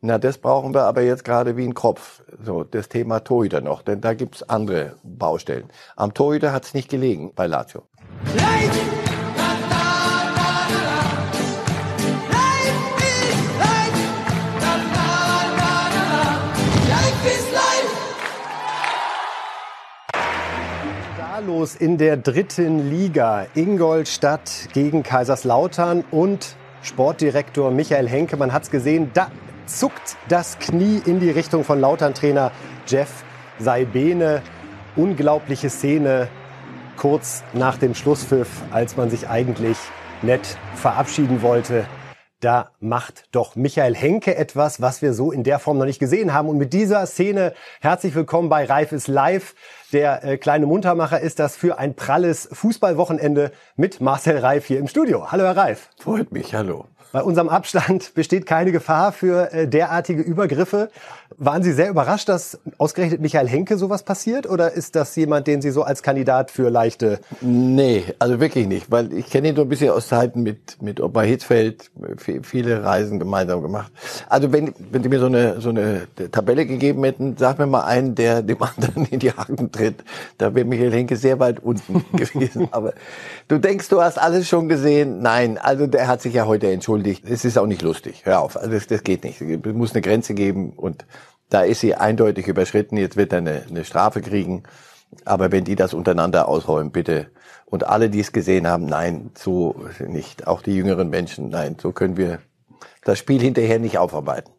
Na, das brauchen wir aber jetzt gerade wie ein Kopf. So, das Thema Torhüter noch, denn da gibt's andere Baustellen. Am Torhüter hat's nicht gelegen bei Lazio. los in der dritten Liga. Ingolstadt gegen Kaiserslautern und Sportdirektor Michael Henke. Man hat es gesehen, da zuckt das Knie in die Richtung von Lautern-Trainer Jeff Saibene. Unglaubliche Szene kurz nach dem Schlusspfiff, als man sich eigentlich nett verabschieden wollte. Da macht doch Michael Henke etwas, was wir so in der Form noch nicht gesehen haben. Und mit dieser Szene herzlich willkommen bei Reif ist live. Der äh, kleine Muntermacher ist das für ein pralles Fußballwochenende mit Marcel Reif hier im Studio. Hallo Herr Reif. Freut mich, hallo. Bei unserem Abstand besteht keine Gefahr für äh, derartige Übergriffe. Waren Sie sehr überrascht, dass ausgerechnet Michael Henke sowas passiert? Oder ist das jemand, den Sie so als Kandidat für leichte... Nee, also wirklich nicht. Weil ich kenne ihn so ein bisschen aus Zeiten mit, mit Opa Hitzfeld, viele Reisen gemeinsam gemacht. Also wenn, wenn Sie mir so eine, so eine Tabelle gegeben hätten, sag mir mal einen, der dem anderen in die Haken tritt. Da wäre Michael Henke sehr weit unten gewesen. Aber du denkst, du hast alles schon gesehen. Nein, also der hat sich ja heute entschuldigt. Es ist auch nicht lustig. Hör auf. Also das, das geht nicht. Es muss eine Grenze geben und da ist sie eindeutig überschritten. Jetzt wird er eine, eine Strafe kriegen. Aber wenn die das untereinander ausräumen, bitte. Und alle, die es gesehen haben, nein, so nicht. Auch die jüngeren Menschen, nein, so können wir das Spiel hinterher nicht aufarbeiten.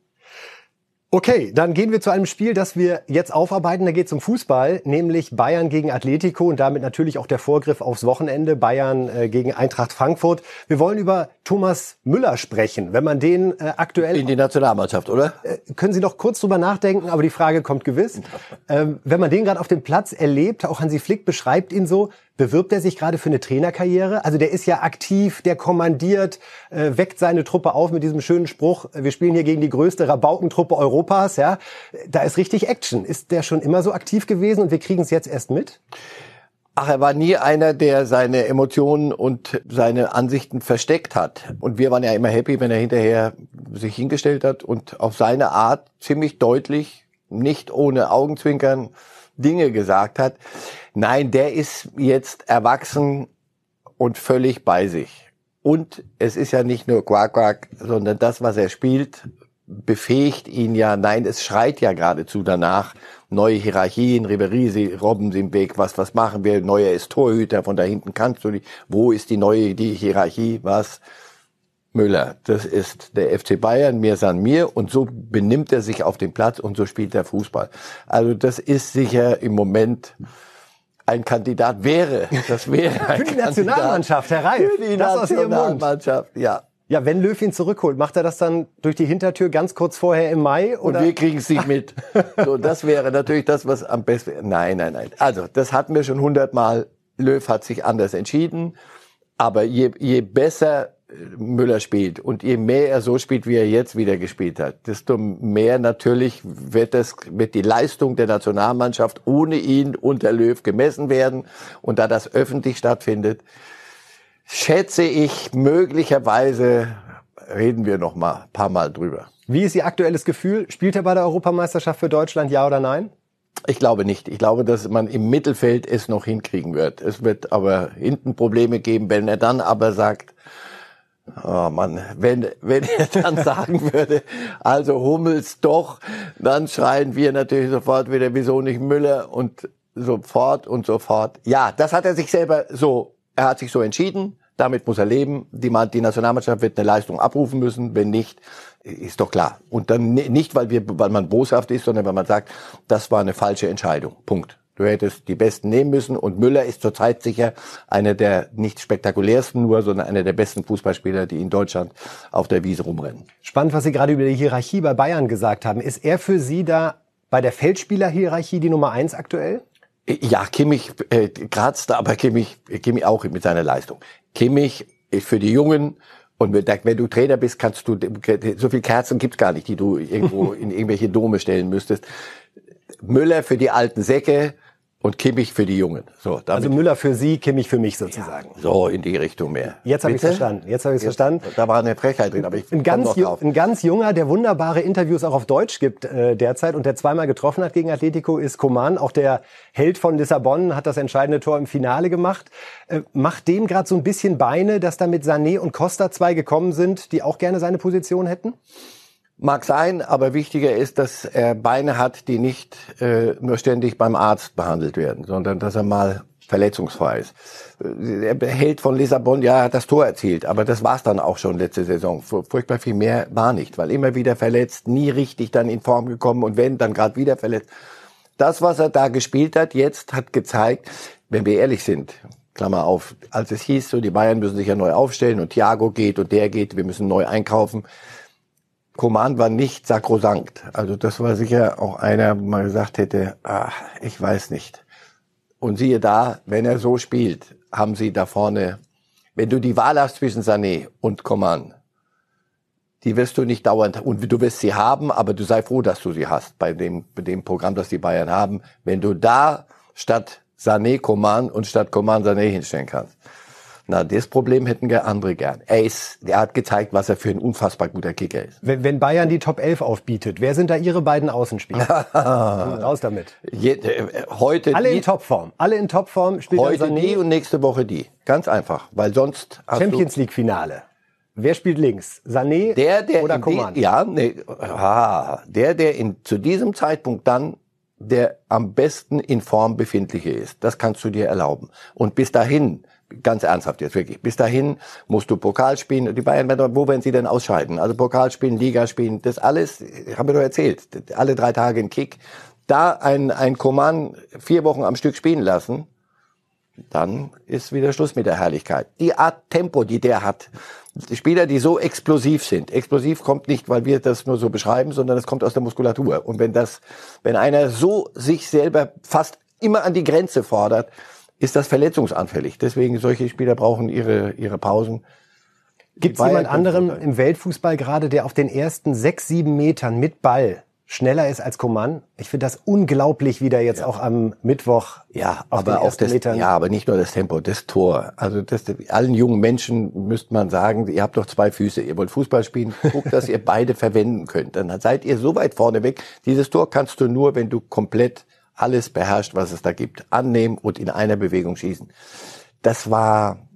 Okay, dann gehen wir zu einem Spiel, das wir jetzt aufarbeiten. Da geht es um Fußball, nämlich Bayern gegen Atletico und damit natürlich auch der Vorgriff aufs Wochenende. Bayern äh, gegen Eintracht Frankfurt. Wir wollen über Thomas Müller sprechen. Wenn man den äh, aktuell... In die Nationalmannschaft, oder? Äh, können Sie noch kurz drüber nachdenken, aber die Frage kommt gewiss. Ähm, wenn man den gerade auf dem Platz erlebt, auch Hansi Flick beschreibt ihn so, bewirbt er sich gerade für eine Trainerkarriere? Also der ist ja aktiv, der kommandiert, äh, weckt seine Truppe auf mit diesem schönen Spruch, wir spielen hier gegen die größte Rabaukentruppe Europas. Ja, Da ist richtig Action. Ist der schon immer so aktiv gewesen und wir kriegen es jetzt erst mit? Ach, er war nie einer, der seine Emotionen und seine Ansichten versteckt hat. Und wir waren ja immer happy, wenn er hinterher sich hingestellt hat und auf seine Art ziemlich deutlich, nicht ohne Augenzwinkern, Dinge gesagt hat. Nein, der ist jetzt erwachsen und völlig bei sich. Und es ist ja nicht nur Quack Quack, sondern das, was er spielt, befähigt ihn ja, nein, es schreit ja geradezu danach, neue Hierarchien, Ribery, Robben sind weg, was, was machen wir, neuer ist Torhüter, von da hinten kannst du nicht, wo ist die neue, die Hierarchie, was? Müller, das ist der FC Bayern, mir san mir und so benimmt er sich auf dem Platz und so spielt er Fußball. Also das ist sicher im Moment ein Kandidat wäre, das wäre ein Für die Nationalmannschaft, Herr Reif. Für die das Nationalmannschaft, ja. Ja, wenn Löw ihn zurückholt, macht er das dann durch die Hintertür ganz kurz vorher im Mai? Oder? Und wir kriegen es nicht mit. So, das wäre natürlich das, was am besten wäre. Nein, nein, nein. Also, das hatten wir schon hundertmal. Löw hat sich anders entschieden. Aber je, je besser Müller spielt und je mehr er so spielt, wie er jetzt wieder gespielt hat, desto mehr natürlich wird das, wird die Leistung der Nationalmannschaft ohne ihn unter Löw gemessen werden. Und da das öffentlich stattfindet, schätze ich, möglicherweise reden wir noch mal paar Mal drüber. Wie ist Ihr aktuelles Gefühl? Spielt er bei der Europameisterschaft für Deutschland, ja oder nein? Ich glaube nicht. Ich glaube, dass man im Mittelfeld es noch hinkriegen wird. Es wird aber hinten Probleme geben, wenn er dann aber sagt, Oh Mann, wenn, wenn er dann sagen würde, also Hummels doch, dann schreien wir natürlich sofort wieder, wieso nicht Müller und sofort und sofort. Ja, das hat er sich selber so, er hat sich so entschieden. Damit muss er leben. Die, die Nationalmannschaft wird eine Leistung abrufen müssen. Wenn nicht, ist doch klar. Und dann nicht, weil, wir, weil man boshaft ist, sondern weil man sagt, das war eine falsche Entscheidung. Punkt. Du hättest die Besten nehmen müssen. Und Müller ist zurzeit sicher einer der nicht spektakulärsten nur, sondern einer der besten Fußballspieler, die in Deutschland auf der Wiese rumrennen. Spannend, was Sie gerade über die Hierarchie bei Bayern gesagt haben. Ist er für Sie da bei der Feldspielerhierarchie die Nummer eins aktuell? Ja, Kimmich äh, kratzt, aber Kimmich, Kimmich auch mit seiner Leistung. Kimmich für die Jungen und wenn du Trainer bist, kannst du so viel Kerzen gibt's gar nicht, die du irgendwo in irgendwelche Dome stellen müsstest. Müller für die alten Säcke und Kimmich für die Jungen. So, also Müller für Sie, Kimmich für mich sozusagen. Ja, so in die Richtung mehr. Jetzt habe ich verstanden. Jetzt habe ich verstanden. Da war eine Frechheit drin, aber ich ein ganz, drauf. ein ganz junger, der wunderbare Interviews auch auf Deutsch gibt äh, derzeit und der zweimal getroffen hat gegen Atletico ist Coman. Auch der Held von Lissabon hat das entscheidende Tor im Finale gemacht. Äh, macht dem gerade so ein bisschen Beine, dass da mit Sané und Costa zwei gekommen sind, die auch gerne seine Position hätten? Mag sein, aber wichtiger ist, dass er Beine hat, die nicht äh, nur ständig beim Arzt behandelt werden, sondern dass er mal verletzungsfrei ist. Er hält von Lissabon, ja, hat das Tor erzielt, aber das war's dann auch schon letzte Saison. Furchtbar viel mehr war nicht, weil immer wieder verletzt, nie richtig dann in Form gekommen und wenn, dann gerade wieder verletzt. Das, was er da gespielt hat, jetzt hat gezeigt, wenn wir ehrlich sind, Klammer auf, als es hieß, so die Bayern müssen sich ja neu aufstellen und Thiago geht und der geht, wir müssen neu einkaufen Command war nicht sakrosankt. Also das war sicher auch einer, wo man gesagt hätte, ach, ich weiß nicht. Und siehe da, wenn er so spielt, haben sie da vorne, wenn du die Wahl hast zwischen Sané und Coman, die wirst du nicht dauernd, und du wirst sie haben, aber du sei froh, dass du sie hast bei dem, bei dem Programm, das die Bayern haben. Wenn du da statt Sané Coman und statt Coman Sané hinstellen kannst, na, das Problem hätten wir andere gern. Er ist, er hat gezeigt, was er für ein unfassbar guter Kicker ist. Wenn, wenn Bayern die Top 11 aufbietet, wer sind da Ihre beiden Außenspieler? Raus damit. Je, äh, heute alle die, in Topform. Alle in Topform spielt Heute die und nächste Woche die. Ganz einfach, weil sonst Champions League Finale. Wer spielt links? Sané der, der oder Coman? Die, ja, nee, ah, der, der in, zu diesem Zeitpunkt dann der am besten in Form befindliche ist. Das kannst du dir erlauben. Und bis dahin ganz ernsthaft jetzt wirklich. Bis dahin musst du Pokal spielen. Die Bayern, wo werden sie denn ausscheiden? Also Pokal spielen, Liga spielen, das alles, haben wir doch erzählt. Alle drei Tage ein Kick. Da ein, ein Coman vier Wochen am Stück spielen lassen, dann ist wieder Schluss mit der Herrlichkeit. Die Art Tempo, die der hat. Die Spieler, die so explosiv sind. Explosiv kommt nicht, weil wir das nur so beschreiben, sondern es kommt aus der Muskulatur. Und wenn das, wenn einer so sich selber fast immer an die Grenze fordert, ist das verletzungsanfällig. Deswegen solche Spieler brauchen ihre, ihre Pausen. Gibt es jemand anderen im Weltfußball gerade, der auf den ersten sechs, sieben Metern mit Ball schneller ist als Coman? Ich finde das unglaublich, wie der jetzt ja. auch am Mittwoch ja, aber auch das, Metern ja, aber nicht nur das Tempo, das Tor. Also das, allen jungen Menschen müsste man sagen, ihr habt doch zwei Füße, ihr wollt Fußball spielen, guckt, dass ihr beide verwenden könnt. Dann seid ihr so weit vorne weg. Dieses Tor kannst du nur, wenn du komplett alles beherrscht, was es da gibt, annehmen und in einer Bewegung schießen. Das war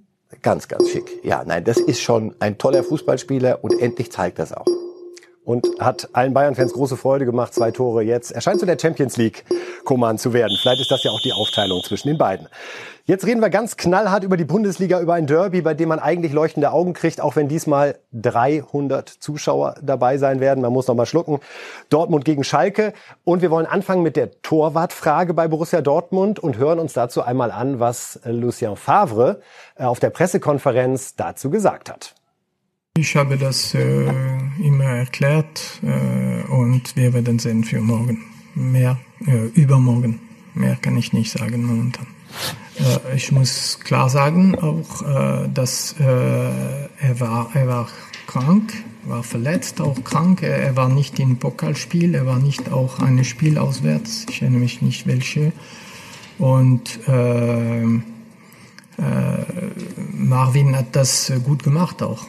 ganz, ganz schick. Ja, nein, das ist schon ein toller Fußballspieler und endlich zeigt das auch und hat allen Bayern-Fans große Freude gemacht. Zwei Tore jetzt. Er scheint zu der Champions League Koman zu werden. Vielleicht ist das ja auch die Aufteilung zwischen den beiden. Jetzt reden wir ganz knallhart über die Bundesliga, über ein Derby, bei dem man eigentlich leuchtende Augen kriegt, auch wenn diesmal 300 Zuschauer dabei sein werden. Man muss noch mal schlucken. Dortmund gegen Schalke. Und wir wollen anfangen mit der Torwartfrage bei Borussia Dortmund und hören uns dazu einmal an, was Lucien Favre äh, auf der Pressekonferenz dazu gesagt hat. Ich habe das äh, immer erklärt äh, und wir werden sehen für morgen. Mehr, äh, übermorgen. Mehr kann ich nicht sagen momentan. Äh, ich muss klar sagen auch, äh, dass äh, er war, er war krank, war verletzt, auch krank. Er, er war nicht im Pokalspiel, er war nicht auch ein Spiel auswärts. Ich erinnere mich nicht welche. Und Marvin hat das gut gemacht auch.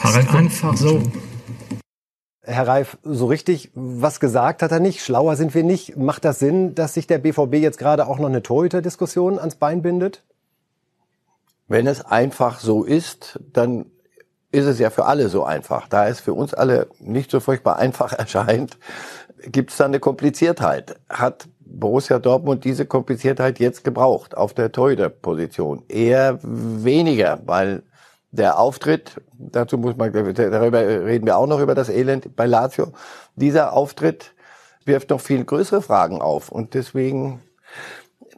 Harald einfach so. Herr Reif, so richtig was gesagt hat er nicht. Schlauer sind wir nicht. Macht das Sinn, dass sich der BVB jetzt gerade auch noch eine Torhüter-Diskussion ans Bein bindet? Wenn es einfach so ist, dann ist es ja für alle so einfach. Da es für uns alle nicht so furchtbar einfach erscheint, gibt es da eine Kompliziertheit. Hat Borussia Dortmund diese Kompliziertheit jetzt gebraucht auf der Torhüter-Position? Eher weniger, weil der Auftritt, dazu muss man, darüber reden wir auch noch über das Elend bei Lazio. Dieser Auftritt wirft noch viel größere Fragen auf und deswegen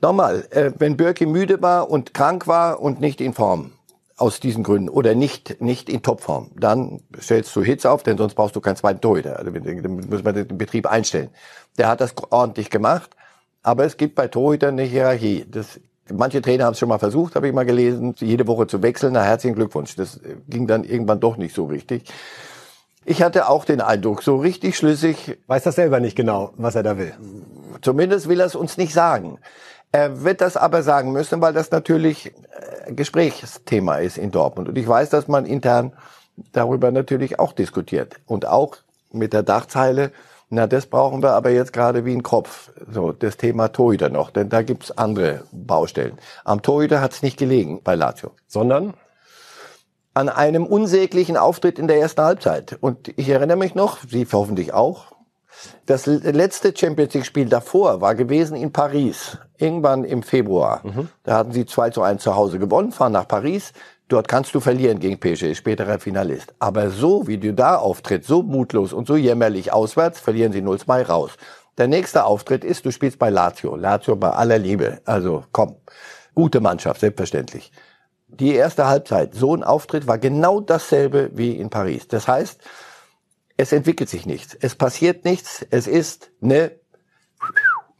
nochmal, äh, wenn Birki müde war und krank war und nicht in Form aus diesen Gründen oder nicht nicht in Topform, dann stellst du Hits auf, denn sonst brauchst du keinen zweiten Torhüter. Also dann muss man den Betrieb einstellen. Der hat das ordentlich gemacht, aber es gibt bei Torhütern eine Hierarchie. Das Manche Trainer haben es schon mal versucht, habe ich mal gelesen, jede Woche zu wechseln. Na, herzlichen Glückwunsch. Das ging dann irgendwann doch nicht so richtig. Ich hatte auch den Eindruck, so richtig schlüssig. Weiß das selber nicht genau, was er da will. Zumindest will er es uns nicht sagen. Er wird das aber sagen müssen, weil das natürlich äh, Gesprächsthema ist in Dortmund. Und ich weiß, dass man intern darüber natürlich auch diskutiert. Und auch mit der Dachzeile, na, das brauchen wir aber jetzt gerade wie ein Kopf. So, das Thema Torhüter noch, denn da gibt's andere Baustellen. Am Torhüter hat's nicht gelegen bei Lazio. Sondern? An einem unsäglichen Auftritt in der ersten Halbzeit. Und ich erinnere mich noch, Sie hoffentlich auch, das letzte Champions League Spiel davor war gewesen in Paris. Irgendwann im Februar. Mhm. Da hatten sie 2 zu 1 zu Hause gewonnen, fahren nach Paris. Dort kannst du verlieren gegen PSG, späterer Finalist. Aber so, wie du da auftrittst, so mutlos und so jämmerlich auswärts, verlieren sie 0-2 raus. Der nächste Auftritt ist, du spielst bei Lazio. Lazio bei aller Liebe. Also komm. Gute Mannschaft, selbstverständlich. Die erste Halbzeit, so ein Auftritt war genau dasselbe wie in Paris. Das heißt, es entwickelt sich nichts. Es passiert nichts. Es ist eine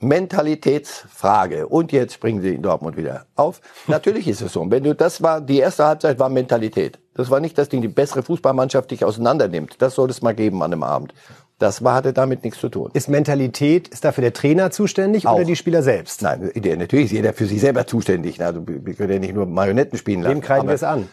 Mentalitätsfrage. Und jetzt springen sie in Dortmund wieder auf. Natürlich ist es so. Wenn du, das war, die erste Halbzeit war Mentalität. Das war nicht, dass die, die bessere Fußballmannschaft dich auseinandernimmt. Das soll es mal geben an einem Abend. Das war, hatte damit nichts zu tun. Ist Mentalität, ist dafür der Trainer zuständig Auch. oder die Spieler selbst? Nein, natürlich ist jeder für sich selber zuständig. Also, wir können ja nicht nur Marionetten spielen lassen. Wem kreiden wir es an?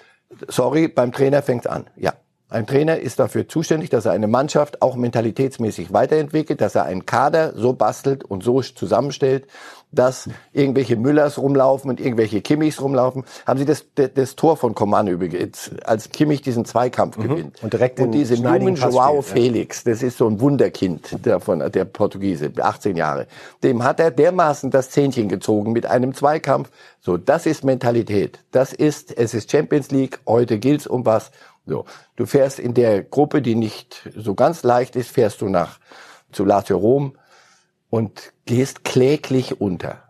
Sorry, beim Trainer fängt's an, ja. Ein Trainer ist dafür zuständig, dass er eine Mannschaft auch mentalitätsmäßig weiterentwickelt, dass er einen Kader so bastelt und so zusammenstellt, dass irgendwelche Müllers rumlaufen und irgendwelche Kimmichs rumlaufen. Haben Sie das, das Tor von Coman übrigens, als Kimmich diesen Zweikampf mhm. gewinnt. Und direkt und diese jungen Joao Felix, das ist so ein Wunderkind der, von, der Portugiese, 18 Jahre. Dem hat er dermaßen das Zähnchen gezogen mit einem Zweikampf. So, das ist Mentalität. Das ist, es ist Champions League. Heute gilt's um was. So, du fährst in der Gruppe, die nicht so ganz leicht ist, fährst du nach zu Lazio Rom und gehst kläglich unter.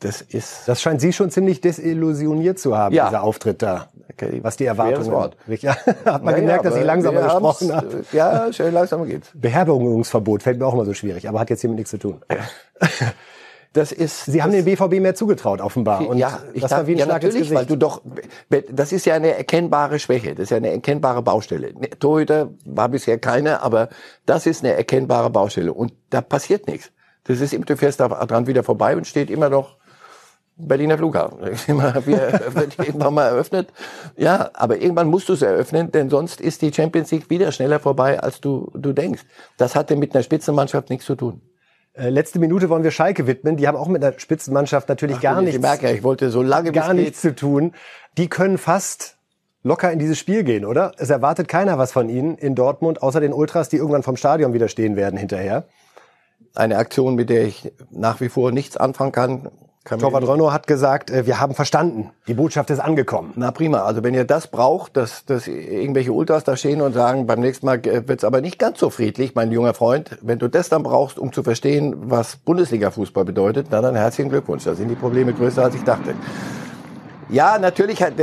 Das ist. Das scheint Sie schon ziemlich desillusioniert zu haben, ja. dieser Auftritt da. Okay. Was die Erwartungen. Wort. Ja, hat man ja, gemerkt, dass ich langsamer gesprochen habe. Ja, schön langsamer geht's. Beherbergungsverbot fällt mir auch immer so schwierig, aber hat jetzt hiermit nichts zu tun. Das ist. Sie haben den BVB mehr zugetraut, offenbar. Und ja, das war wie ein ja, Schlag natürlich, weil du doch, das ist ja eine erkennbare Schwäche, das ist ja eine erkennbare Baustelle. Ne, Torhüter war bisher keine, aber das ist eine erkennbare Baustelle und da passiert nichts. Das ist du fährst da dran wieder vorbei und steht immer noch Berliner Flughafen. Immer wird irgendwann mal eröffnet. Ja, aber irgendwann musst du es eröffnen, denn sonst ist die Champions League wieder schneller vorbei, als du, du denkst. Das hatte mit einer Spitzenmannschaft nichts zu tun. Äh, letzte Minute wollen wir Schalke widmen. Die haben auch mit der Spitzenmannschaft natürlich Ach, gar nichts. Ich merke ich wollte so lange gar nichts zu tun. Die können fast locker in dieses Spiel gehen, oder? Es erwartet keiner was von ihnen in Dortmund, außer den Ultras, die irgendwann vom Stadion wieder stehen werden hinterher. Eine Aktion, mit der ich nach wie vor nichts anfangen kann. Torwart Renault hat gesagt, äh, wir haben verstanden, die Botschaft ist angekommen. Na prima, also wenn ihr das braucht, dass, dass irgendwelche Ultras da stehen und sagen, beim nächsten Mal wird's aber nicht ganz so friedlich, mein junger Freund, wenn du das dann brauchst, um zu verstehen, was Bundesliga-Fußball bedeutet, na dann herzlichen Glückwunsch, da sind die Probleme größer, als ich dachte. Ja, natürlich hat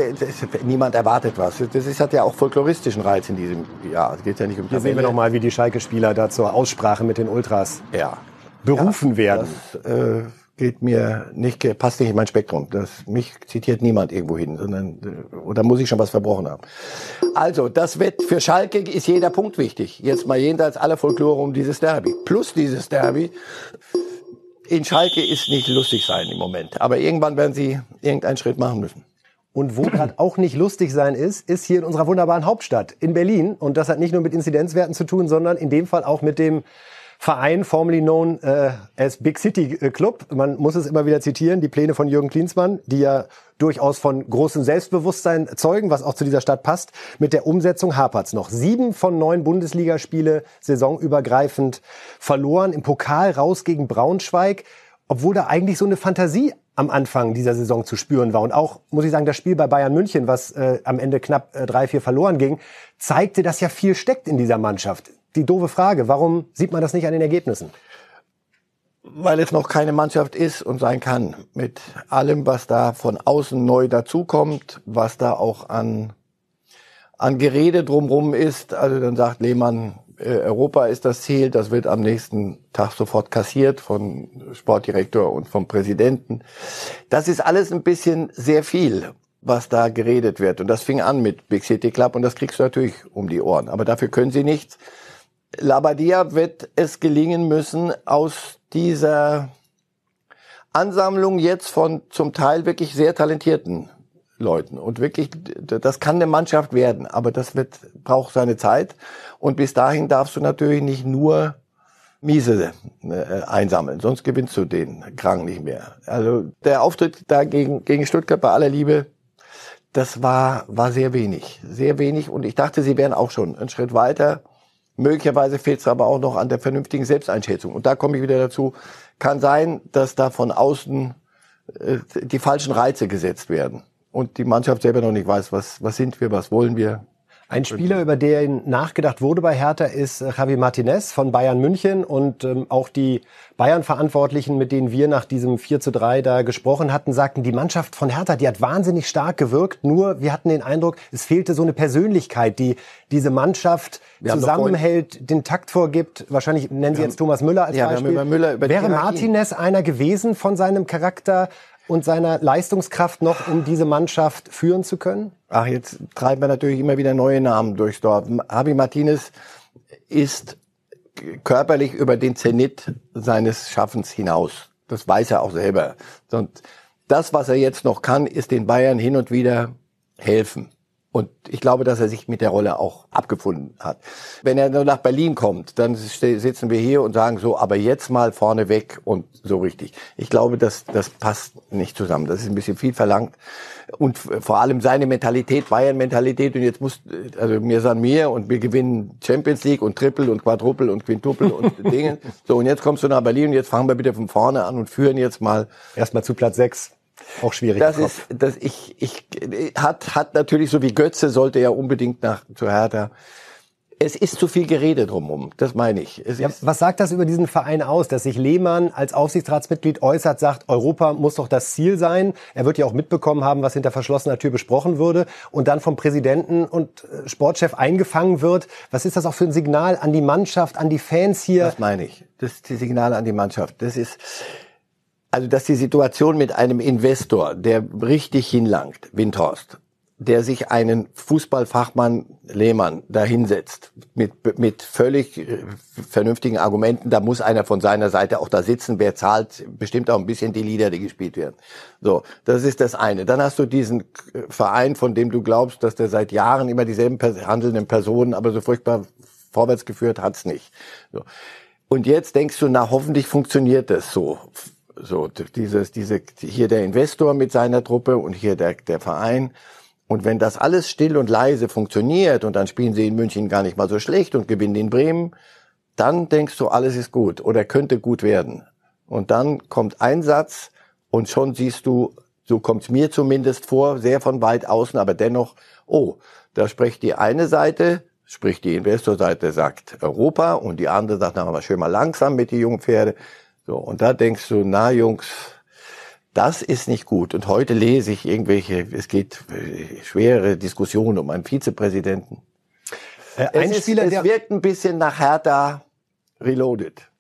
niemand erwartet was. Das ist, hat ja auch folkloristischen Reiz in diesem Jahr. Es geht ja nicht um Hier sehen wir nochmal, wie die Schalke-Spieler da zur Aussprache mit den Ultras ja. berufen ja, werden. Das, äh, geht mir nicht, passt nicht in mein Spektrum. Das, mich zitiert niemand irgendwo hin, sondern, oder muss ich schon was verbrochen haben. Also, das wird, für Schalke ist jeder Punkt wichtig. Jetzt mal jenseits aller Folklore um dieses Derby. Plus dieses Derby. In Schalke ist nicht lustig sein im Moment. Aber irgendwann werden sie irgendeinen Schritt machen müssen. Und wo gerade auch nicht lustig sein ist, ist hier in unserer wunderbaren Hauptstadt, in Berlin. Und das hat nicht nur mit Inzidenzwerten zu tun, sondern in dem Fall auch mit dem Verein, formerly known äh, as Big City äh, Club. Man muss es immer wieder zitieren, die Pläne von Jürgen Klinsmann, die ja durchaus von großem Selbstbewusstsein zeugen, was auch zu dieser Stadt passt. Mit der Umsetzung hapert's noch. Sieben von neun Bundesligaspiele saisonübergreifend verloren. Im Pokal raus gegen Braunschweig, obwohl da eigentlich so eine Fantasie am Anfang dieser Saison zu spüren war. Und auch, muss ich sagen, das Spiel bei Bayern München, was äh, am Ende knapp äh, drei, vier verloren ging, zeigte, dass ja viel steckt in dieser Mannschaft die doofe Frage. Warum sieht man das nicht an den Ergebnissen? Weil es noch keine Mannschaft ist und sein kann. Mit allem, was da von außen neu dazukommt, was da auch an, an Gerede drumrum ist. Also dann sagt Lehmann, äh, Europa ist das Ziel. Das wird am nächsten Tag sofort kassiert von Sportdirektor und vom Präsidenten. Das ist alles ein bisschen sehr viel was da geredet wird. Und das fing an mit Big City Club und das kriegst du natürlich um die Ohren. Aber dafür können sie nichts. Labadia wird es gelingen müssen, aus dieser Ansammlung jetzt von zum Teil wirklich sehr talentierten Leuten. Und wirklich, das kann eine Mannschaft werden, aber das wird, braucht seine Zeit. Und bis dahin darfst du natürlich nicht nur Miese äh, einsammeln, sonst gewinnst du den Krang nicht mehr. Also der Auftritt da gegen, gegen Stuttgart bei aller Liebe, das war, war sehr wenig. Sehr wenig. Und ich dachte, sie wären auch schon einen Schritt weiter. Möglicherweise fehlt es aber auch noch an der vernünftigen Selbsteinschätzung. Und da komme ich wieder dazu. Kann sein, dass da von außen äh, die falschen Reize gesetzt werden. Und die Mannschaft selber noch nicht weiß, was, was sind wir, was wollen wir. Ein Spieler, über den nachgedacht wurde bei Hertha, ist äh, Javi Martinez von Bayern München und ähm, auch die Bayern-Verantwortlichen, mit denen wir nach diesem 4 zu 3 da gesprochen hatten, sagten, die Mannschaft von Hertha, die hat wahnsinnig stark gewirkt, nur wir hatten den Eindruck, es fehlte so eine Persönlichkeit, die diese Mannschaft wir zusammenhält, den Takt vorgibt. Wahrscheinlich nennen Sie jetzt Thomas Müller als ja, Beispiel. Über Müller, Wäre Martinez einer gewesen von seinem Charakter, und seiner Leistungskraft noch, um diese Mannschaft führen zu können? Ach, jetzt treiben wir natürlich immer wieder neue Namen durchs Dorf. Javi Martinez ist körperlich über den Zenit seines Schaffens hinaus. Das weiß er auch selber. Und das, was er jetzt noch kann, ist den Bayern hin und wieder helfen. Und ich glaube, dass er sich mit der Rolle auch abgefunden hat. Wenn er nur nach Berlin kommt, dann sitzen wir hier und sagen so, aber jetzt mal vorne weg und so richtig. Ich glaube, dass das passt nicht zusammen. Das ist ein bisschen viel verlangt. Und vor allem seine Mentalität, Bayern-Mentalität. Und jetzt muss, also mir san mir und wir gewinnen Champions League und Triple und Quadruple und Quintuple und Dinge. So, und jetzt kommst du nach Berlin und jetzt fangen wir wieder von vorne an und führen jetzt mal. Erstmal zu Platz sechs. Auch schwierig. Das ist, das ich, ich, hat, hat natürlich so wie Götze sollte ja unbedingt nach, zu Hertha. Es ist zu viel Gerede drumherum, das meine ich. Ja, was sagt das über diesen Verein aus, dass sich Lehmann als Aufsichtsratsmitglied äußert, sagt, Europa muss doch das Ziel sein. Er wird ja auch mitbekommen haben, was hinter verschlossener Tür besprochen würde und dann vom Präsidenten und äh, Sportchef eingefangen wird. Was ist das auch für ein Signal an die Mannschaft, an die Fans hier? Das meine ich. Das ist die Signale an die Mannschaft. Das ist, also, dass die Situation mit einem Investor, der richtig hinlangt, Windhorst, der sich einen Fußballfachmann Lehmann da hinsetzt, mit, mit völlig äh, vernünftigen Argumenten, da muss einer von seiner Seite auch da sitzen, wer zahlt, bestimmt auch ein bisschen die Lieder, die gespielt werden. So, das ist das eine. Dann hast du diesen Verein, von dem du glaubst, dass der seit Jahren immer dieselben handelnden Personen, aber so furchtbar vorwärts geführt hat's nicht. So. Und jetzt denkst du, na, hoffentlich funktioniert das so so, dieses, diese, hier der Investor mit seiner Truppe und hier der, der Verein. Und wenn das alles still und leise funktioniert und dann spielen sie in München gar nicht mal so schlecht und gewinnen in Bremen, dann denkst du, alles ist gut oder könnte gut werden. Und dann kommt ein Satz und schon siehst du, so kommt's mir zumindest vor, sehr von weit außen, aber dennoch, oh, da spricht die eine Seite, sprich die Investorseite sagt Europa und die andere sagt, na mal schön mal langsam mit die jungen Pferde. So, und da denkst du, na Jungs, das ist nicht gut. Und heute lese ich irgendwelche, es geht äh, schwere Diskussionen um einen Vizepräsidenten. Äh, ein es, Spieler, ist, es wirkt ein bisschen nach Hertha reloaded.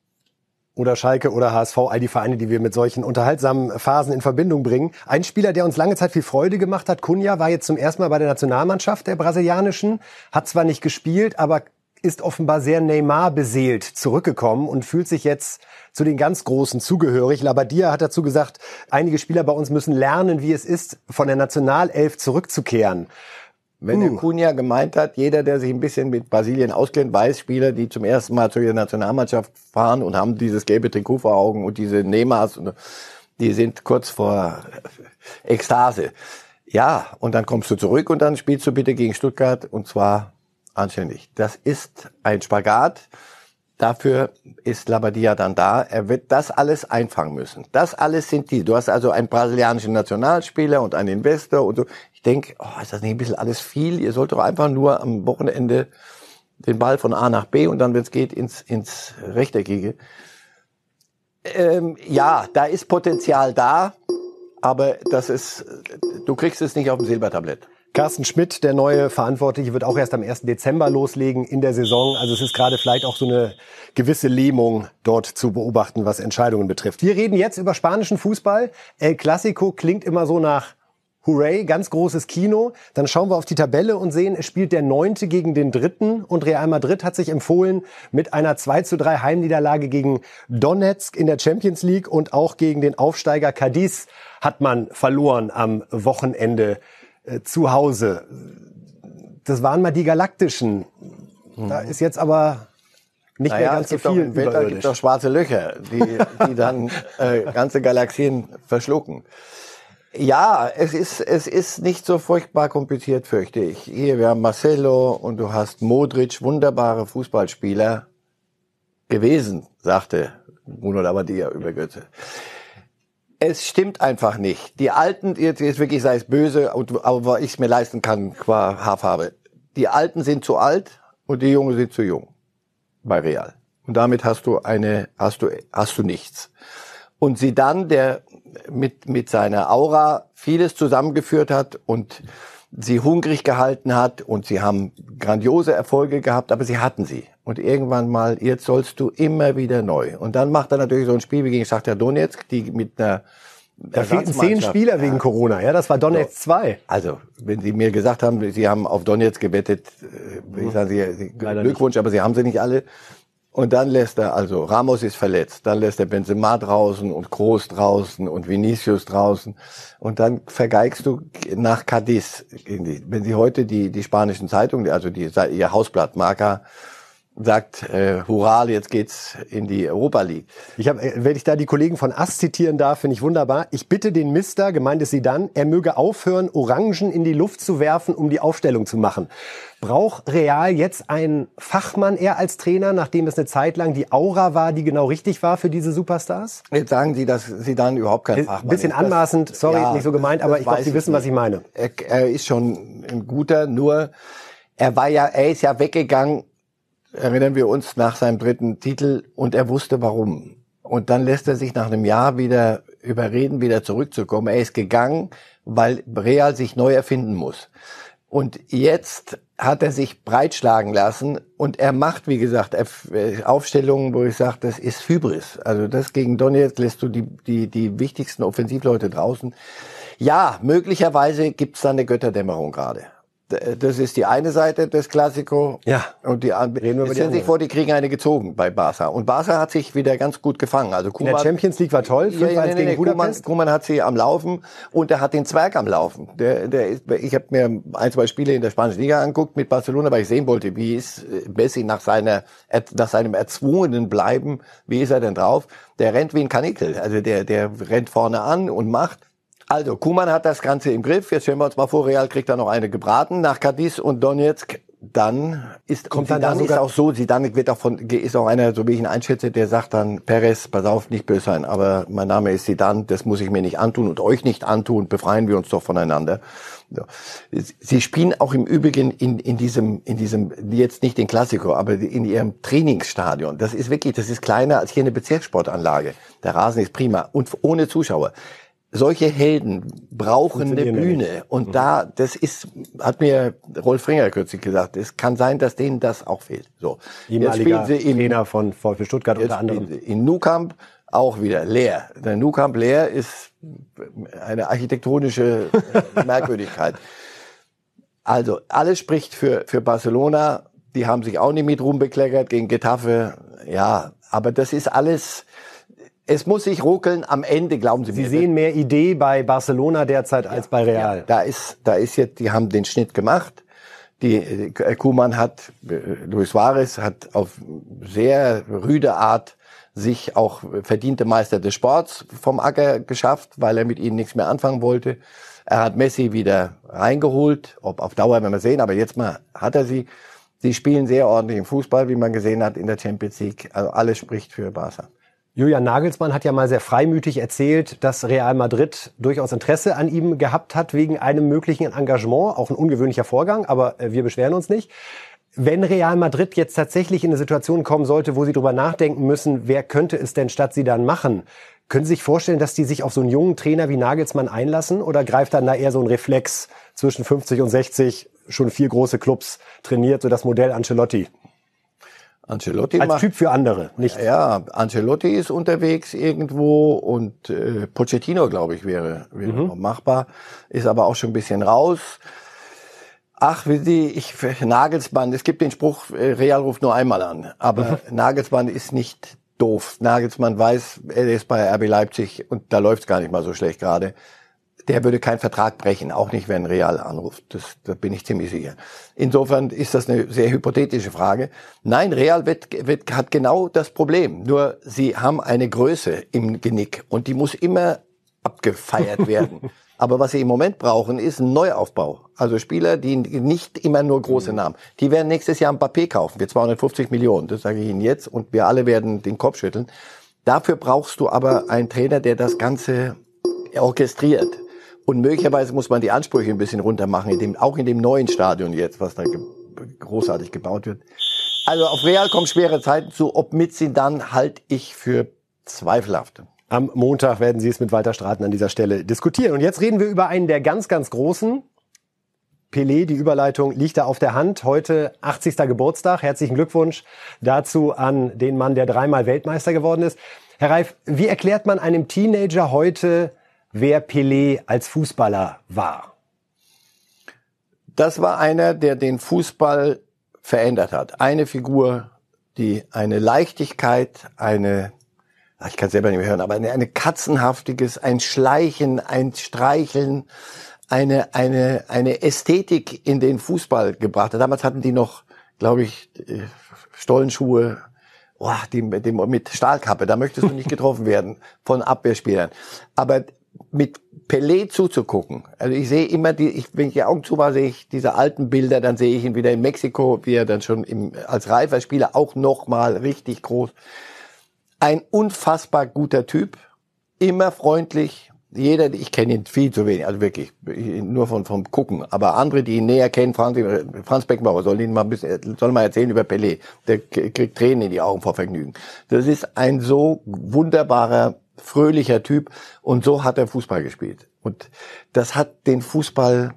Oder Schalke oder HSV, all die Vereine, die wir mit solchen unterhaltsamen Phasen in Verbindung bringen. Ein Spieler, der uns lange Zeit viel Freude gemacht hat, Kunja, war jetzt zum ersten Mal bei der Nationalmannschaft der brasilianischen, hat zwar nicht gespielt, aber ist offenbar sehr Neymar beseelt zurückgekommen und fühlt sich jetzt zu den ganz Großen zugehörig. Labadia hat dazu gesagt, einige Spieler bei uns müssen lernen, wie es ist, von der Nationalelf zurückzukehren. Wenn uh. der Cunha gemeint hat, jeder, der sich ein bisschen mit Brasilien auskennt, weiß Spieler, die zum ersten Mal zu ihrer Nationalmannschaft fahren und haben dieses gelbe Trikot vor Augen und diese Neymars, die sind kurz vor Ekstase. Ja, und dann kommst du zurück und dann spielst du bitte gegen Stuttgart und zwar anständig. Das ist ein Spagat. Dafür ist Labadia dann da. Er wird das alles einfangen müssen. Das alles sind die. Du hast also einen brasilianischen Nationalspieler und einen Investor und so. Ich denke, oh, ist das nicht ein bisschen alles viel? Ihr sollt doch einfach nur am Wochenende den Ball von A nach B und dann, wenn es geht, ins, ins Rechteckige. Ähm, ja, da ist Potenzial da, aber das ist, du kriegst es nicht auf dem Silbertablett. Carsten Schmidt, der neue Verantwortliche, wird auch erst am 1. Dezember loslegen in der Saison. Also es ist gerade vielleicht auch so eine gewisse Lähmung dort zu beobachten, was Entscheidungen betrifft. Wir reden jetzt über spanischen Fußball. El Clasico klingt immer so nach Hooray, ganz großes Kino. Dann schauen wir auf die Tabelle und sehen, es spielt der Neunte gegen den Dritten und Real Madrid hat sich empfohlen mit einer 2 zu 3 Heimniederlage gegen Donetsk in der Champions League und auch gegen den Aufsteiger Cadiz hat man verloren am Wochenende äh, zu Hause. Das waren mal die Galaktischen. Da ist jetzt aber nicht naja, mehr ganz so viel. Im Weltall gibt es doch schwarze Löcher, die, die dann äh, ganze Galaxien verschlucken. Ja, es ist, es ist nicht so furchtbar kompliziert, fürchte ich. Hier, wir haben Marcelo und du hast Modric, wunderbare Fußballspieler gewesen, sagte Bruno Labbadia über Götze. Es stimmt einfach nicht. Die Alten, jetzt, jetzt wirklich sei es böse, aber ich es mir leisten kann qua Haarfarbe. Die Alten sind zu alt und die Jungen sind zu jung bei Real. Und damit hast du eine, hast du, hast du nichts. Und sie dann, der mit, mit seiner Aura vieles zusammengeführt hat und sie hungrig gehalten hat und sie haben grandiose Erfolge gehabt, aber sie hatten sie. Und irgendwann mal, jetzt sollst du immer wieder neu. Und dann macht er natürlich so ein Spiel wie gegen Schachter Donetsk, die mit einer da fehlten zehn Spieler ja. wegen Corona, ja, das war Donetsk 2. Also, wenn Sie mir gesagt haben, Sie haben auf Donetsk gewettet, äh, ich sage Sie, Glückwunsch, aber Sie haben sie nicht alle. Und dann lässt er, also Ramos ist verletzt, dann lässt er Benzema draußen und Kroos draußen und Vinicius draußen. Und dann vergeigst du nach Cadiz. Wenn Sie heute die, die spanischen Zeitungen, also die, ihr Hausblatt Marca, sagt, äh, hurra, jetzt geht's in die Europa League. Ich habe, äh, wenn ich da die Kollegen von Ass zitieren darf, finde ich wunderbar. Ich bitte den Mister, gemeint ist sie dann, er möge aufhören, Orangen in die Luft zu werfen, um die Aufstellung zu machen. Braucht Real jetzt einen Fachmann eher als Trainer, nachdem es eine Zeit lang die Aura war, die genau richtig war für diese Superstars? Jetzt sagen Sie, dass Sie dann überhaupt kein Fachmann Ein bisschen anmaßend, sorry, ja, nicht so gemeint, aber ich glaube, Sie wissen, nicht. was ich meine. Er, er ist schon ein guter, nur er war ja, er ist ja weggegangen erinnern wir uns nach seinem dritten Titel und er wusste warum. Und dann lässt er sich nach einem Jahr wieder überreden, wieder zurückzukommen. Er ist gegangen, weil Real sich neu erfinden muss. Und jetzt hat er sich breitschlagen lassen und er macht, wie gesagt, Aufstellungen, wo ich sage, das ist Hybris. Also das gegen Donetsk lässt du die, die, die wichtigsten Offensivleute draußen. Ja, möglicherweise gibt's da eine Götterdämmerung gerade. Das ist die eine Seite des Klassiko. Ja. Und die andere. Reden wir über die sich vor, die kriegen eine gezogen bei Barca. Und Barca hat sich wieder ganz gut gefangen. Also Kuman, In der Champions League war toll. Ja, ja, nee, nee, nee, Kuman, Kuman hat sie am Laufen und er hat den Zwerg am Laufen. Der, der ist, ich habe mir ein, zwei Spiele in der spanischen Liga anguckt mit Barcelona, weil ich sehen wollte, wie ist Messi nach, seiner, nach seinem erzwungenen Bleiben, wie ist er denn drauf? Der rennt wie ein Kanikel. Also der, der rennt vorne an und macht. Also, Kuman hat das Ganze im Griff. Jetzt stellen wir uns mal vor, Real kriegt da noch eine gebraten nach Cadiz und Donetsk. Dann ist, kommt dann, dann ist auch so, sie dann wird auch von, ist auch einer, so wie ich ihn einschätze, der sagt dann, Perez, pass auf, nicht böse sein, aber mein Name ist Sidan, das muss ich mir nicht antun und euch nicht antun, befreien wir uns doch voneinander. So. Sie spielen auch im Übrigen in, in diesem, in diesem, jetzt nicht den Klassiker, aber in ihrem Trainingsstadion. Das ist wirklich, das ist kleiner als hier eine Bezirkssportanlage. Der Rasen ist prima und ohne Zuschauer solche Helden brauchen eine Bühne. Und mhm. da, das ist, hat mir Rolf Ringer kürzlich gesagt, es kann sein, dass denen das auch fehlt. So. Jetzt spielen sie in, Trainer von VfB Stuttgart unter anderem. In Nukamp auch wieder leer. Der Nukamp leer ist eine architektonische Merkwürdigkeit. Also, alles spricht für, für Barcelona. Die haben sich auch nicht mit Ruhm bekleckert gegen Getafe. Ja, aber das ist alles, es muss sich ruckeln am Ende, glauben Sie, Sie mir. Sie sehen mehr Idee bei Barcelona derzeit ja, als bei Real. Ja, da ist, da ist jetzt, die haben den Schnitt gemacht. Die äh, Kuman hat, äh, Luis Suarez hat auf sehr rüde Art sich auch verdiente Meister des Sports vom Acker geschafft, weil er mit ihnen nichts mehr anfangen wollte. Er hat Messi wieder reingeholt, ob auf Dauer werden wir sehen, aber jetzt mal hat er sie. Sie spielen sehr ordentlich im Fußball, wie man gesehen hat in der Champions League. Also alles spricht für Barca. Julian Nagelsmann hat ja mal sehr freimütig erzählt, dass Real Madrid durchaus Interesse an ihm gehabt hat wegen einem möglichen Engagement. Auch ein ungewöhnlicher Vorgang, aber äh, wir beschweren uns nicht. Wenn Real Madrid jetzt tatsächlich in eine Situation kommen sollte, wo sie darüber nachdenken müssen, wer könnte es denn statt sie dann machen, können Sie sich vorstellen, dass die sich auf so einen jungen Trainer wie Nagelsmann einlassen oder greift dann da eher so ein Reflex zwischen 50 und 60 schon vier große Clubs trainiert, so das Modell Ancelotti? Ancelotti Als macht, Typ für andere, nicht? ja, Ancelotti ist unterwegs irgendwo und äh, Pochettino, glaube ich, wäre, wäre Mhm. noch machbar, ist aber auch schon ein bisschen raus. Ach, wie Sie, ich Nagelsmann, es gibt den Spruch, äh, Real ruft nur einmal an, aber Mhm. Nagelsmann ist nicht doof. Nagelsmann weiß, er ist bei RB Leipzig und da läuft's gar nicht mal so schlecht gerade. Der würde keinen Vertrag brechen, auch nicht, wenn Real anruft. Das, da bin ich ziemlich sicher. Insofern ist das eine sehr hypothetische Frage. Nein, Real wird, wird, hat genau das Problem. Nur sie haben eine Größe im Genick und die muss immer abgefeiert werden. Aber was sie im Moment brauchen, ist ein Neuaufbau. Also Spieler, die nicht immer nur große Namen. Die werden nächstes Jahr ein Papier kaufen für 250 Millionen. Das sage ich Ihnen jetzt. Und wir alle werden den Kopf schütteln. Dafür brauchst du aber einen Trainer, der das Ganze orchestriert. Und möglicherweise muss man die Ansprüche ein bisschen runter machen, in dem, auch in dem neuen Stadion jetzt, was da ge großartig gebaut wird. Also auf Real kommen schwere Zeiten zu. Ob mit sie dann halte ich für zweifelhaft. Am Montag werden Sie es mit Walter Straten an dieser Stelle diskutieren. Und jetzt reden wir über einen der ganz, ganz großen. Pelé, die Überleitung liegt da auf der Hand. Heute 80. Geburtstag. Herzlichen Glückwunsch dazu an den Mann, der dreimal Weltmeister geworden ist. Herr Reif, wie erklärt man einem Teenager heute, wer Pelé als Fußballer war? Das war einer, der den Fußball verändert hat. Eine Figur, die eine Leichtigkeit, eine, ich kann es selber nicht mehr hören, aber eine, eine katzenhaftiges, ein Schleichen, ein Streicheln, eine, eine, eine Ästhetik in den Fußball gebracht hat. Damals hatten die noch, glaube ich, äh, Stollenschuhe, oh, die, die, mit Stahlkappe, da möchtest du nicht getroffen werden von Abwehrspielern. Aber mit Pelé zuzugucken. Also ich sehe immer die, ich, wenn ich die Augen zumache, sehe ich diese alten Bilder, dann sehe ich ihn wieder in Mexiko, wie er dann schon im, als reifer Spieler auch nochmal richtig groß. Ein unfassbar guter Typ, immer freundlich. Jeder, ich kenne ihn viel zu wenig, also wirklich, nur von, vom Gucken. Aber andere, die ihn näher kennen, Franz, Franz Beckenbauer, soll ihn mal ein bisschen, soll mal erzählen über Pelé. Der kriegt Tränen in die Augen vor Vergnügen. Das ist ein so wunderbarer, fröhlicher Typ und so hat er Fußball gespielt. Und das hat den Fußball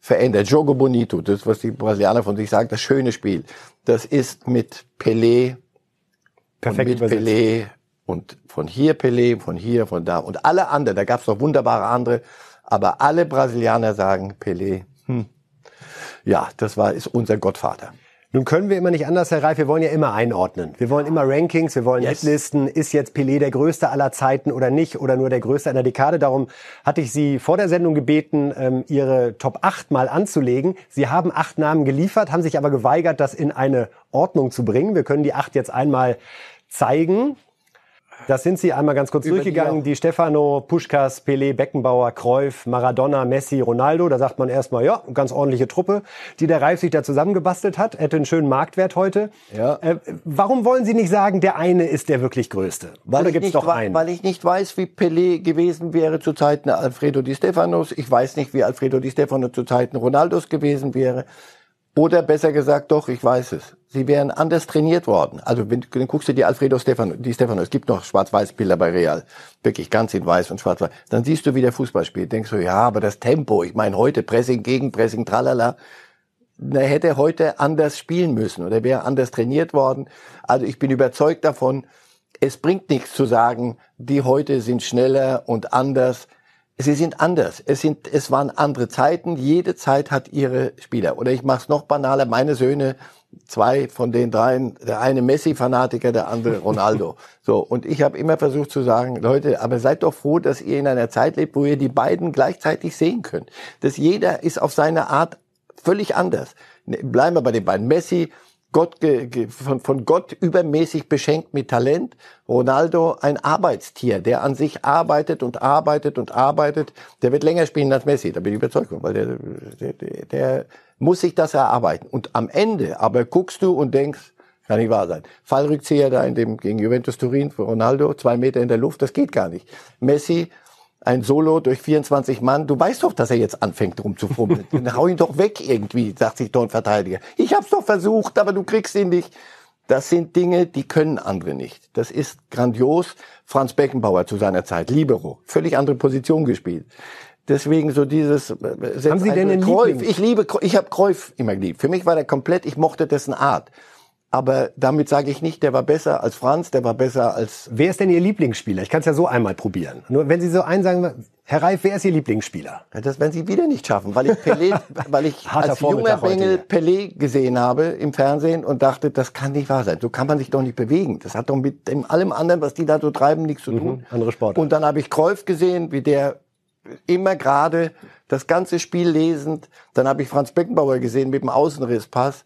verändert. Jogo Bonito, das was die Brasilianer von sich sagen, das schöne Spiel. Das ist mit Pelé, Perfekt mit übersetzt. Pelé und von hier Pelé, von hier, von da und alle anderen. Da gab es noch wunderbare andere, aber alle Brasilianer sagen Pelé. Hm. Ja, das war ist unser Gottvater. Nun können wir immer nicht anders, Herr Reif, wir wollen ja immer einordnen. Wir wollen immer Rankings, wir wollen Yes. Hitlisten. Ist jetzt Pelé der Größte aller Zeiten oder nicht oder nur der Größte einer Dekade? Darum hatte ich Sie vor der Sendung gebeten, ähm, Ihre Top 8 mal anzulegen. Sie haben acht Namen geliefert, haben sich aber geweigert, das in eine Ordnung zu bringen. Wir können die acht jetzt einmal zeigen. Das sind sie einmal ganz kurz Über die durchgegangen. auch. Die Stefano, Puschkas, Pelé, Beckenbauer, Cruyff, Maradona, Messi, Ronaldo. Da sagt man erstmal, ja, ganz ordentliche Truppe, die der Reif sich da zusammengebastelt hat. Hätte einen schönen Marktwert heute. Ja. Äh, warum wollen Sie nicht sagen, der eine ist der wirklich Größte? Oder ich gibt's nicht, doch einen? Weil ich nicht weiß, wie Pelé gewesen wäre zu Zeiten Alfredo Di Stefanos. Ich weiß nicht, wie Alfredo Di Stefano zu Zeiten Ronaldos gewesen wäre. Oder besser gesagt, doch, ich weiß es. Sie wären anders trainiert worden. Also wenn dann guckst du dir Alfredo Stefano, Di Stefano, es gibt noch Schwarz-Weiß-Bilder bei Real, wirklich ganz in Weiß und Schwarz-Weiß. Dann siehst du, wie der Fußball spielt. Denkst du, ja, aber das Tempo, ich meine heute Pressing, Gegenpressing, tralala, er hätte heute anders spielen müssen oder wäre anders trainiert worden. Also ich bin überzeugt davon, es bringt nichts zu sagen, die heute sind schneller und anders. Sie sind anders. Es sind, es waren andere Zeiten. Jede Zeit hat ihre Spieler. Oder ich mache es noch banaler. Meine Söhne, zwei von den dreien, der eine Messi-Fanatiker, der andere Ronaldo. So und ich habe immer versucht zu sagen, Leute, aber seid doch froh, dass ihr in einer Zeit lebt, wo ihr die beiden gleichzeitig sehen könnt. Dass jeder ist auf seine Art völlig anders. Ne, Bleiben wir bei den beiden. Messi, Gott, von, von Gott übermäßig beschenkt mit Talent. Ronaldo, ein Arbeitstier, der an sich arbeitet und arbeitet und arbeitet. Der wird länger spielen als Messi, da bin ich überzeugt, weil der, der, der muss sich das erarbeiten. Und am Ende aber guckst du und denkst, kann nicht wahr sein. Fallrückzieher da in dem, gegen Juventus Turin für Ronaldo, zwei Meter in der Luft, das geht gar nicht. Messi, ein Solo durch 24 Mann. Du weißt doch, dass er jetzt anfängt rumzufummeln. Dann hau ihn doch weg irgendwie, sagt sich doch ein Verteidiger. Ich hab's doch versucht, aber du kriegst ihn nicht. Das sind Dinge, die können andere nicht. Das ist grandios. Franz Beckenbauer zu seiner Zeit, Libero, völlig andere Position gespielt. Deswegen so dieses. äh, Haben Sie denn einen Cruyff, Liebling? Ich liebe, ich habe Cruyff immer geliebt. Für mich war der komplett. Ich mochte dessen Art. Aber damit sage ich nicht, der war besser als Franz, der war besser als. Wer ist denn Ihr Lieblingsspieler? Ich kann es ja so einmal probieren. Nur wenn Sie so einen sagen, Herr Reif, wer ist Ihr Lieblingsspieler? Das werden Sie wieder nicht schaffen, weil ich Pelé, weil ich als junger Bengel Pelé gesehen habe im Fernsehen und dachte, das kann nicht wahr sein. So kann man sich doch nicht bewegen. Das hat doch mit dem allem anderen, was die da so treiben, nichts zu mhm, tun. Mhm, andere Sport. Und dann habe ich Kreuf gesehen, wie der immer gerade das ganze Spiel lesend. Dann habe ich Franz Beckenbauer gesehen mit dem Außenrisspass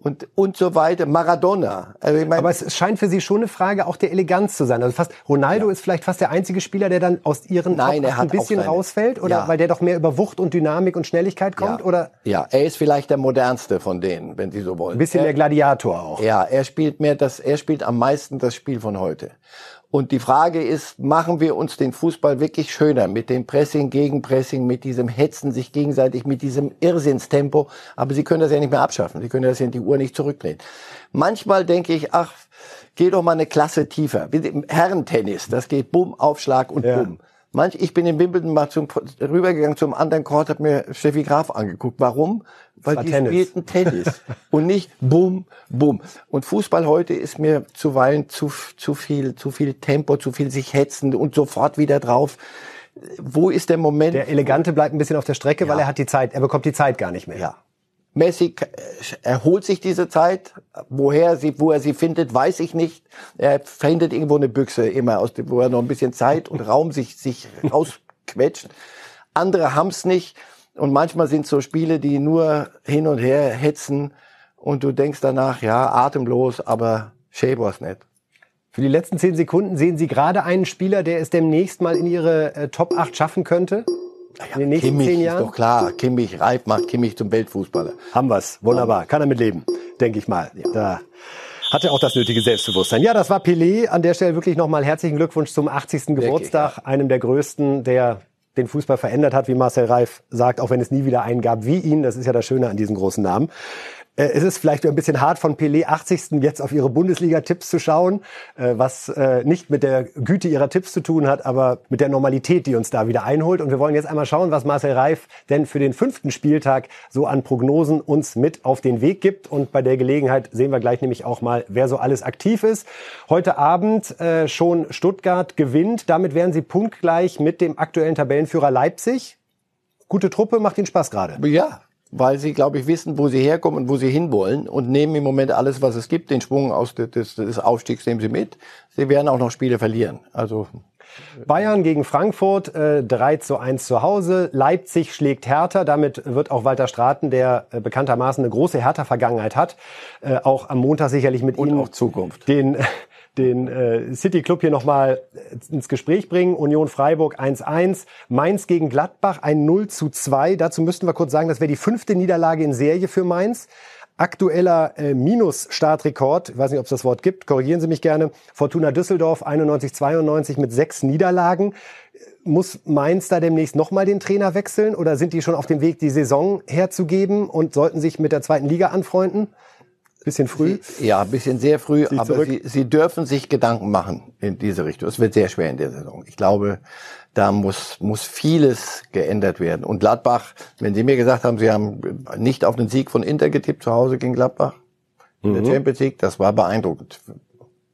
und, und so weiter. Maradona. Also ich mein, Aber es scheint für Sie schon eine Frage auch der Eleganz zu sein. Also fast, Ronaldo ja. ist vielleicht fast der einzige Spieler, der dann aus Ihren Nein, er hat ein bisschen rausfällt? Oder ja. weil der doch mehr über Wucht und Dynamik und Schnelligkeit kommt? Ja. Oder? ja, er ist vielleicht der modernste von denen, wenn Sie so wollen. Ein bisschen er, mehr Gladiator auch. Ja, er spielt mehr das, er spielt am meisten das Spiel von heute. Und die Frage ist, machen wir uns den Fußball wirklich schöner mit dem Pressing, Gegenpressing, mit diesem Hetzen sich gegenseitig, mit diesem Irrsinnstempo. Aber Sie können das ja nicht mehr abschaffen. Sie können das ja in die Uhr nicht zurückdrehen. Manchmal denke ich, ach, geh doch mal eine Klasse tiefer. Herrentennis, das geht Bumm, Aufschlag und ja. Bumm. Manch, ich bin in Wimbledon mal zum, rübergegangen zum anderen Court, hab mir Steffi Graf angeguckt. Warum? Weil die Tennis. spielten Tennis und nicht Bum, Bum. Und Fußball heute ist mir zuweilen zu, zu viel, zu viel Tempo, zu viel sich hetzen und sofort wieder drauf. Wo ist der Moment? Der Elegante bleibt ein bisschen auf der Strecke, ja. weil er hat die Zeit, er bekommt die Zeit gar nicht mehr. Ja. Messi erholt sich diese Zeit. Woher sie, wo er sie findet, weiß ich nicht. Er findet irgendwo eine Büchse immer, aus dem, wo er noch ein bisschen Zeit und Raum sich, sich rausquetscht. Andere haben's nicht. Und manchmal sind so Spiele, die nur hin und her hetzen und du denkst danach, ja, atemlos, aber schön war's nicht. Für die letzten zehn Sekunden sehen Sie gerade einen Spieler, der es demnächst mal in Ihre äh, Top 8 schaffen könnte? Ja, in den nächsten Kimmich zehn Jahren? ist doch klar. Kimmich, Reif macht Kimmich zum Weltfußballer. Haben wir's. Wunderbar. Kann er mit leben, denke ich mal. Ja. Da hat er auch das nötige Selbstbewusstsein. Ja, das war Pelé. An der Stelle wirklich nochmal herzlichen Glückwunsch zum 80. Wirklich, Geburtstag. Ja. Einem der größten, der den Fußball verändert hat, wie Marcel Reif sagt, auch wenn es nie wieder einen gab wie ihn. Das ist ja das Schöne an diesem großen Namen. Äh, es ist vielleicht ein bisschen hart von Pelé 80. jetzt auf ihre Bundesliga-Tipps zu schauen, äh, was äh, nicht mit der Güte ihrer Tipps zu tun hat, aber mit der Normalität, die uns da wieder einholt. Und wir wollen jetzt einmal schauen, was Marcel Reif denn für den fünften Spieltag so an Prognosen uns mit auf den Weg gibt. Und bei der Gelegenheit sehen wir gleich nämlich auch mal, wer so alles aktiv ist. Heute Abend schon Stuttgart gewinnt. Damit wären sie punktgleich mit dem aktuellen Tabellenführer Leipzig. Gute Truppe, macht Ihnen Spaß gerade. Ja, weil sie, glaube ich, wissen, wo sie herkommen und wo sie hinwollen und nehmen im Moment alles, was es gibt, den Schwung aus des, des Aufstiegs nehmen sie mit. Sie werden auch noch Spiele verlieren. Also Bayern gegen Frankfurt, äh, 3 zu 1 zu Hause. Leipzig schlägt Hertha. Damit wird auch Walter Straten, der äh, bekanntermaßen eine große Hertha-Vergangenheit hat, äh, auch am Montag sicherlich mit und Ihnen auch Zukunft. den den äh, City Club hier nochmal äh, ins Gespräch bringen. Union Freiburg 1-1, Mainz gegen Gladbach ein 0 zu 2. Dazu müssten wir kurz sagen, das wäre die fünfte Niederlage in Serie für Mainz. Aktueller äh, Minus-Startrekord, ich weiß nicht, ob es das Wort gibt, korrigieren Sie mich gerne. Fortuna Düsseldorf 91-92 mit sechs Niederlagen. Muss Mainz da demnächst nochmal den Trainer wechseln oder sind die schon auf dem Weg, die Saison herzugeben und sollten sich mit der zweiten Liga anfreunden? Bisschen früh? Sie, ja, ein bisschen sehr früh, Sie aber Sie, Sie dürfen sich Gedanken machen in diese Richtung. Es wird sehr schwer in der Saison. Ich glaube, da muss, muss vieles geändert werden. Und Gladbach, wenn Sie mir gesagt haben, Sie haben nicht auf den Sieg von Inter getippt zu Hause gegen Gladbach in der mhm. Champions League, das war beeindruckend.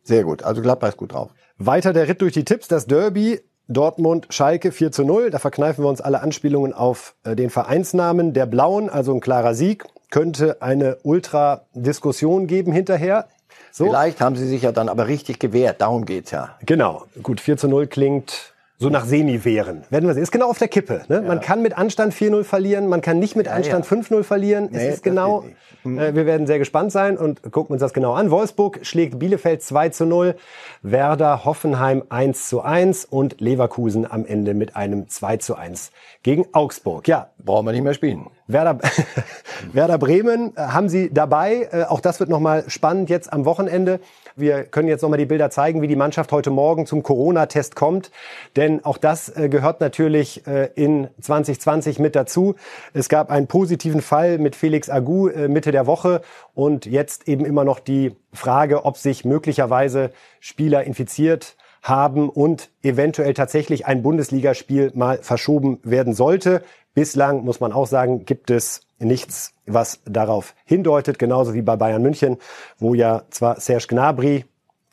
Sehr gut. Also Gladbach ist gut drauf. Weiter der Ritt durch die Tipps. Das Derby Dortmund, Schalke 4 zu 0. Da verkneifen wir uns alle Anspielungen auf äh, den Vereinsnamen der Blauen, also ein klarer Sieg könnte eine Ultra-Diskussion geben hinterher. So. Vielleicht haben sie sich ja dann aber richtig gewehrt, darum geht's ja. Genau, gut, 4 zu 0 klingt so nach Semi-Wehren. Werden wir sehen. Ist genau auf der Kippe. Ne? Ja. Man kann mit Anstand 4-0 verlieren, man kann nicht mit Anstand ja, ja. 5-0 verlieren. Nee, es ist genau, äh, wir werden sehr gespannt sein und gucken uns das genau an. Wolfsburg schlägt Bielefeld 2 zu 0, Werder Hoffenheim 1 zu 1 und Leverkusen am Ende mit einem 2 zu 1 gegen Augsburg. Ja. Brauchen wir nicht mehr spielen. Werder, Werder Bremen äh, haben sie dabei. Äh, auch das wird nochmal spannend jetzt am Wochenende. Wir können jetzt nochmal die Bilder zeigen, wie die Mannschaft heute Morgen zum Corona-Test kommt. Denn auch das äh, gehört natürlich in 2020 mit dazu. Es gab einen positiven Fall mit Felix Agu Mitte der Woche und jetzt eben immer noch die Frage, ob sich möglicherweise Spieler infiziert haben und eventuell tatsächlich ein Bundesligaspiel mal verschoben werden sollte. Bislang muss man auch sagen, gibt es nichts, was darauf hindeutet, genauso wie bei Bayern München, wo ja zwar Serge Gnabry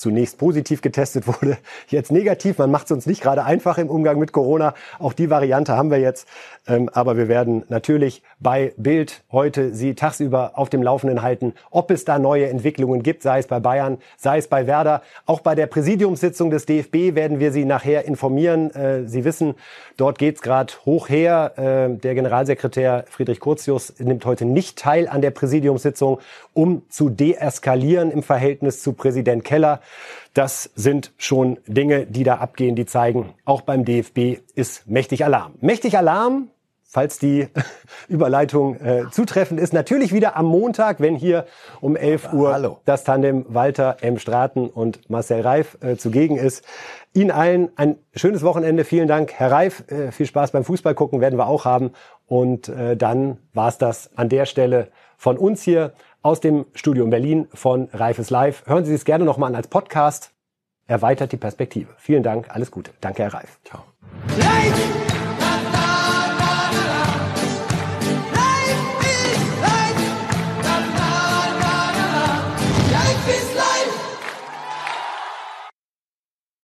zunächst positiv getestet wurde, jetzt negativ. Man macht es uns nicht gerade einfach im Umgang mit Corona. Auch die Variante haben wir jetzt. Ähm, aber wir werden natürlich bei Bild heute Sie tagsüber auf dem Laufenden halten, ob es da neue Entwicklungen gibt, sei es bei Bayern, sei es bei Werder. Auch bei der Präsidiumssitzung des DFB werden wir Sie nachher informieren. Äh, Sie wissen, dort geht's gerade hoch her. Äh, der Generalsekretär Friedrich Curtius nimmt heute nicht teil an der Präsidiumssitzung, um zu deeskalieren im Verhältnis zu Präsident Keller. Das sind schon Dinge, die da abgehen, die zeigen, auch beim DFB ist mächtig Alarm. Mächtig Alarm, falls die Überleitung äh, zutreffend ist, natürlich wieder am Montag, wenn hier um 11 Uhr Hallo. das Tandem Walter M. Straten und Marcel Reif äh, zugegen ist. Ihnen allen ein schönes Wochenende. Vielen Dank, Herr Reif. Äh, viel Spaß beim Fußball gucken werden wir auch haben. Und äh, dann war's das an der Stelle von uns hier aus dem Studio in Berlin von Reifes Live. Hören Sie es gerne nochmal an als Podcast. Erweitert die Perspektive. Vielen Dank, alles Gute. Danke, Herr Reif. Ciao.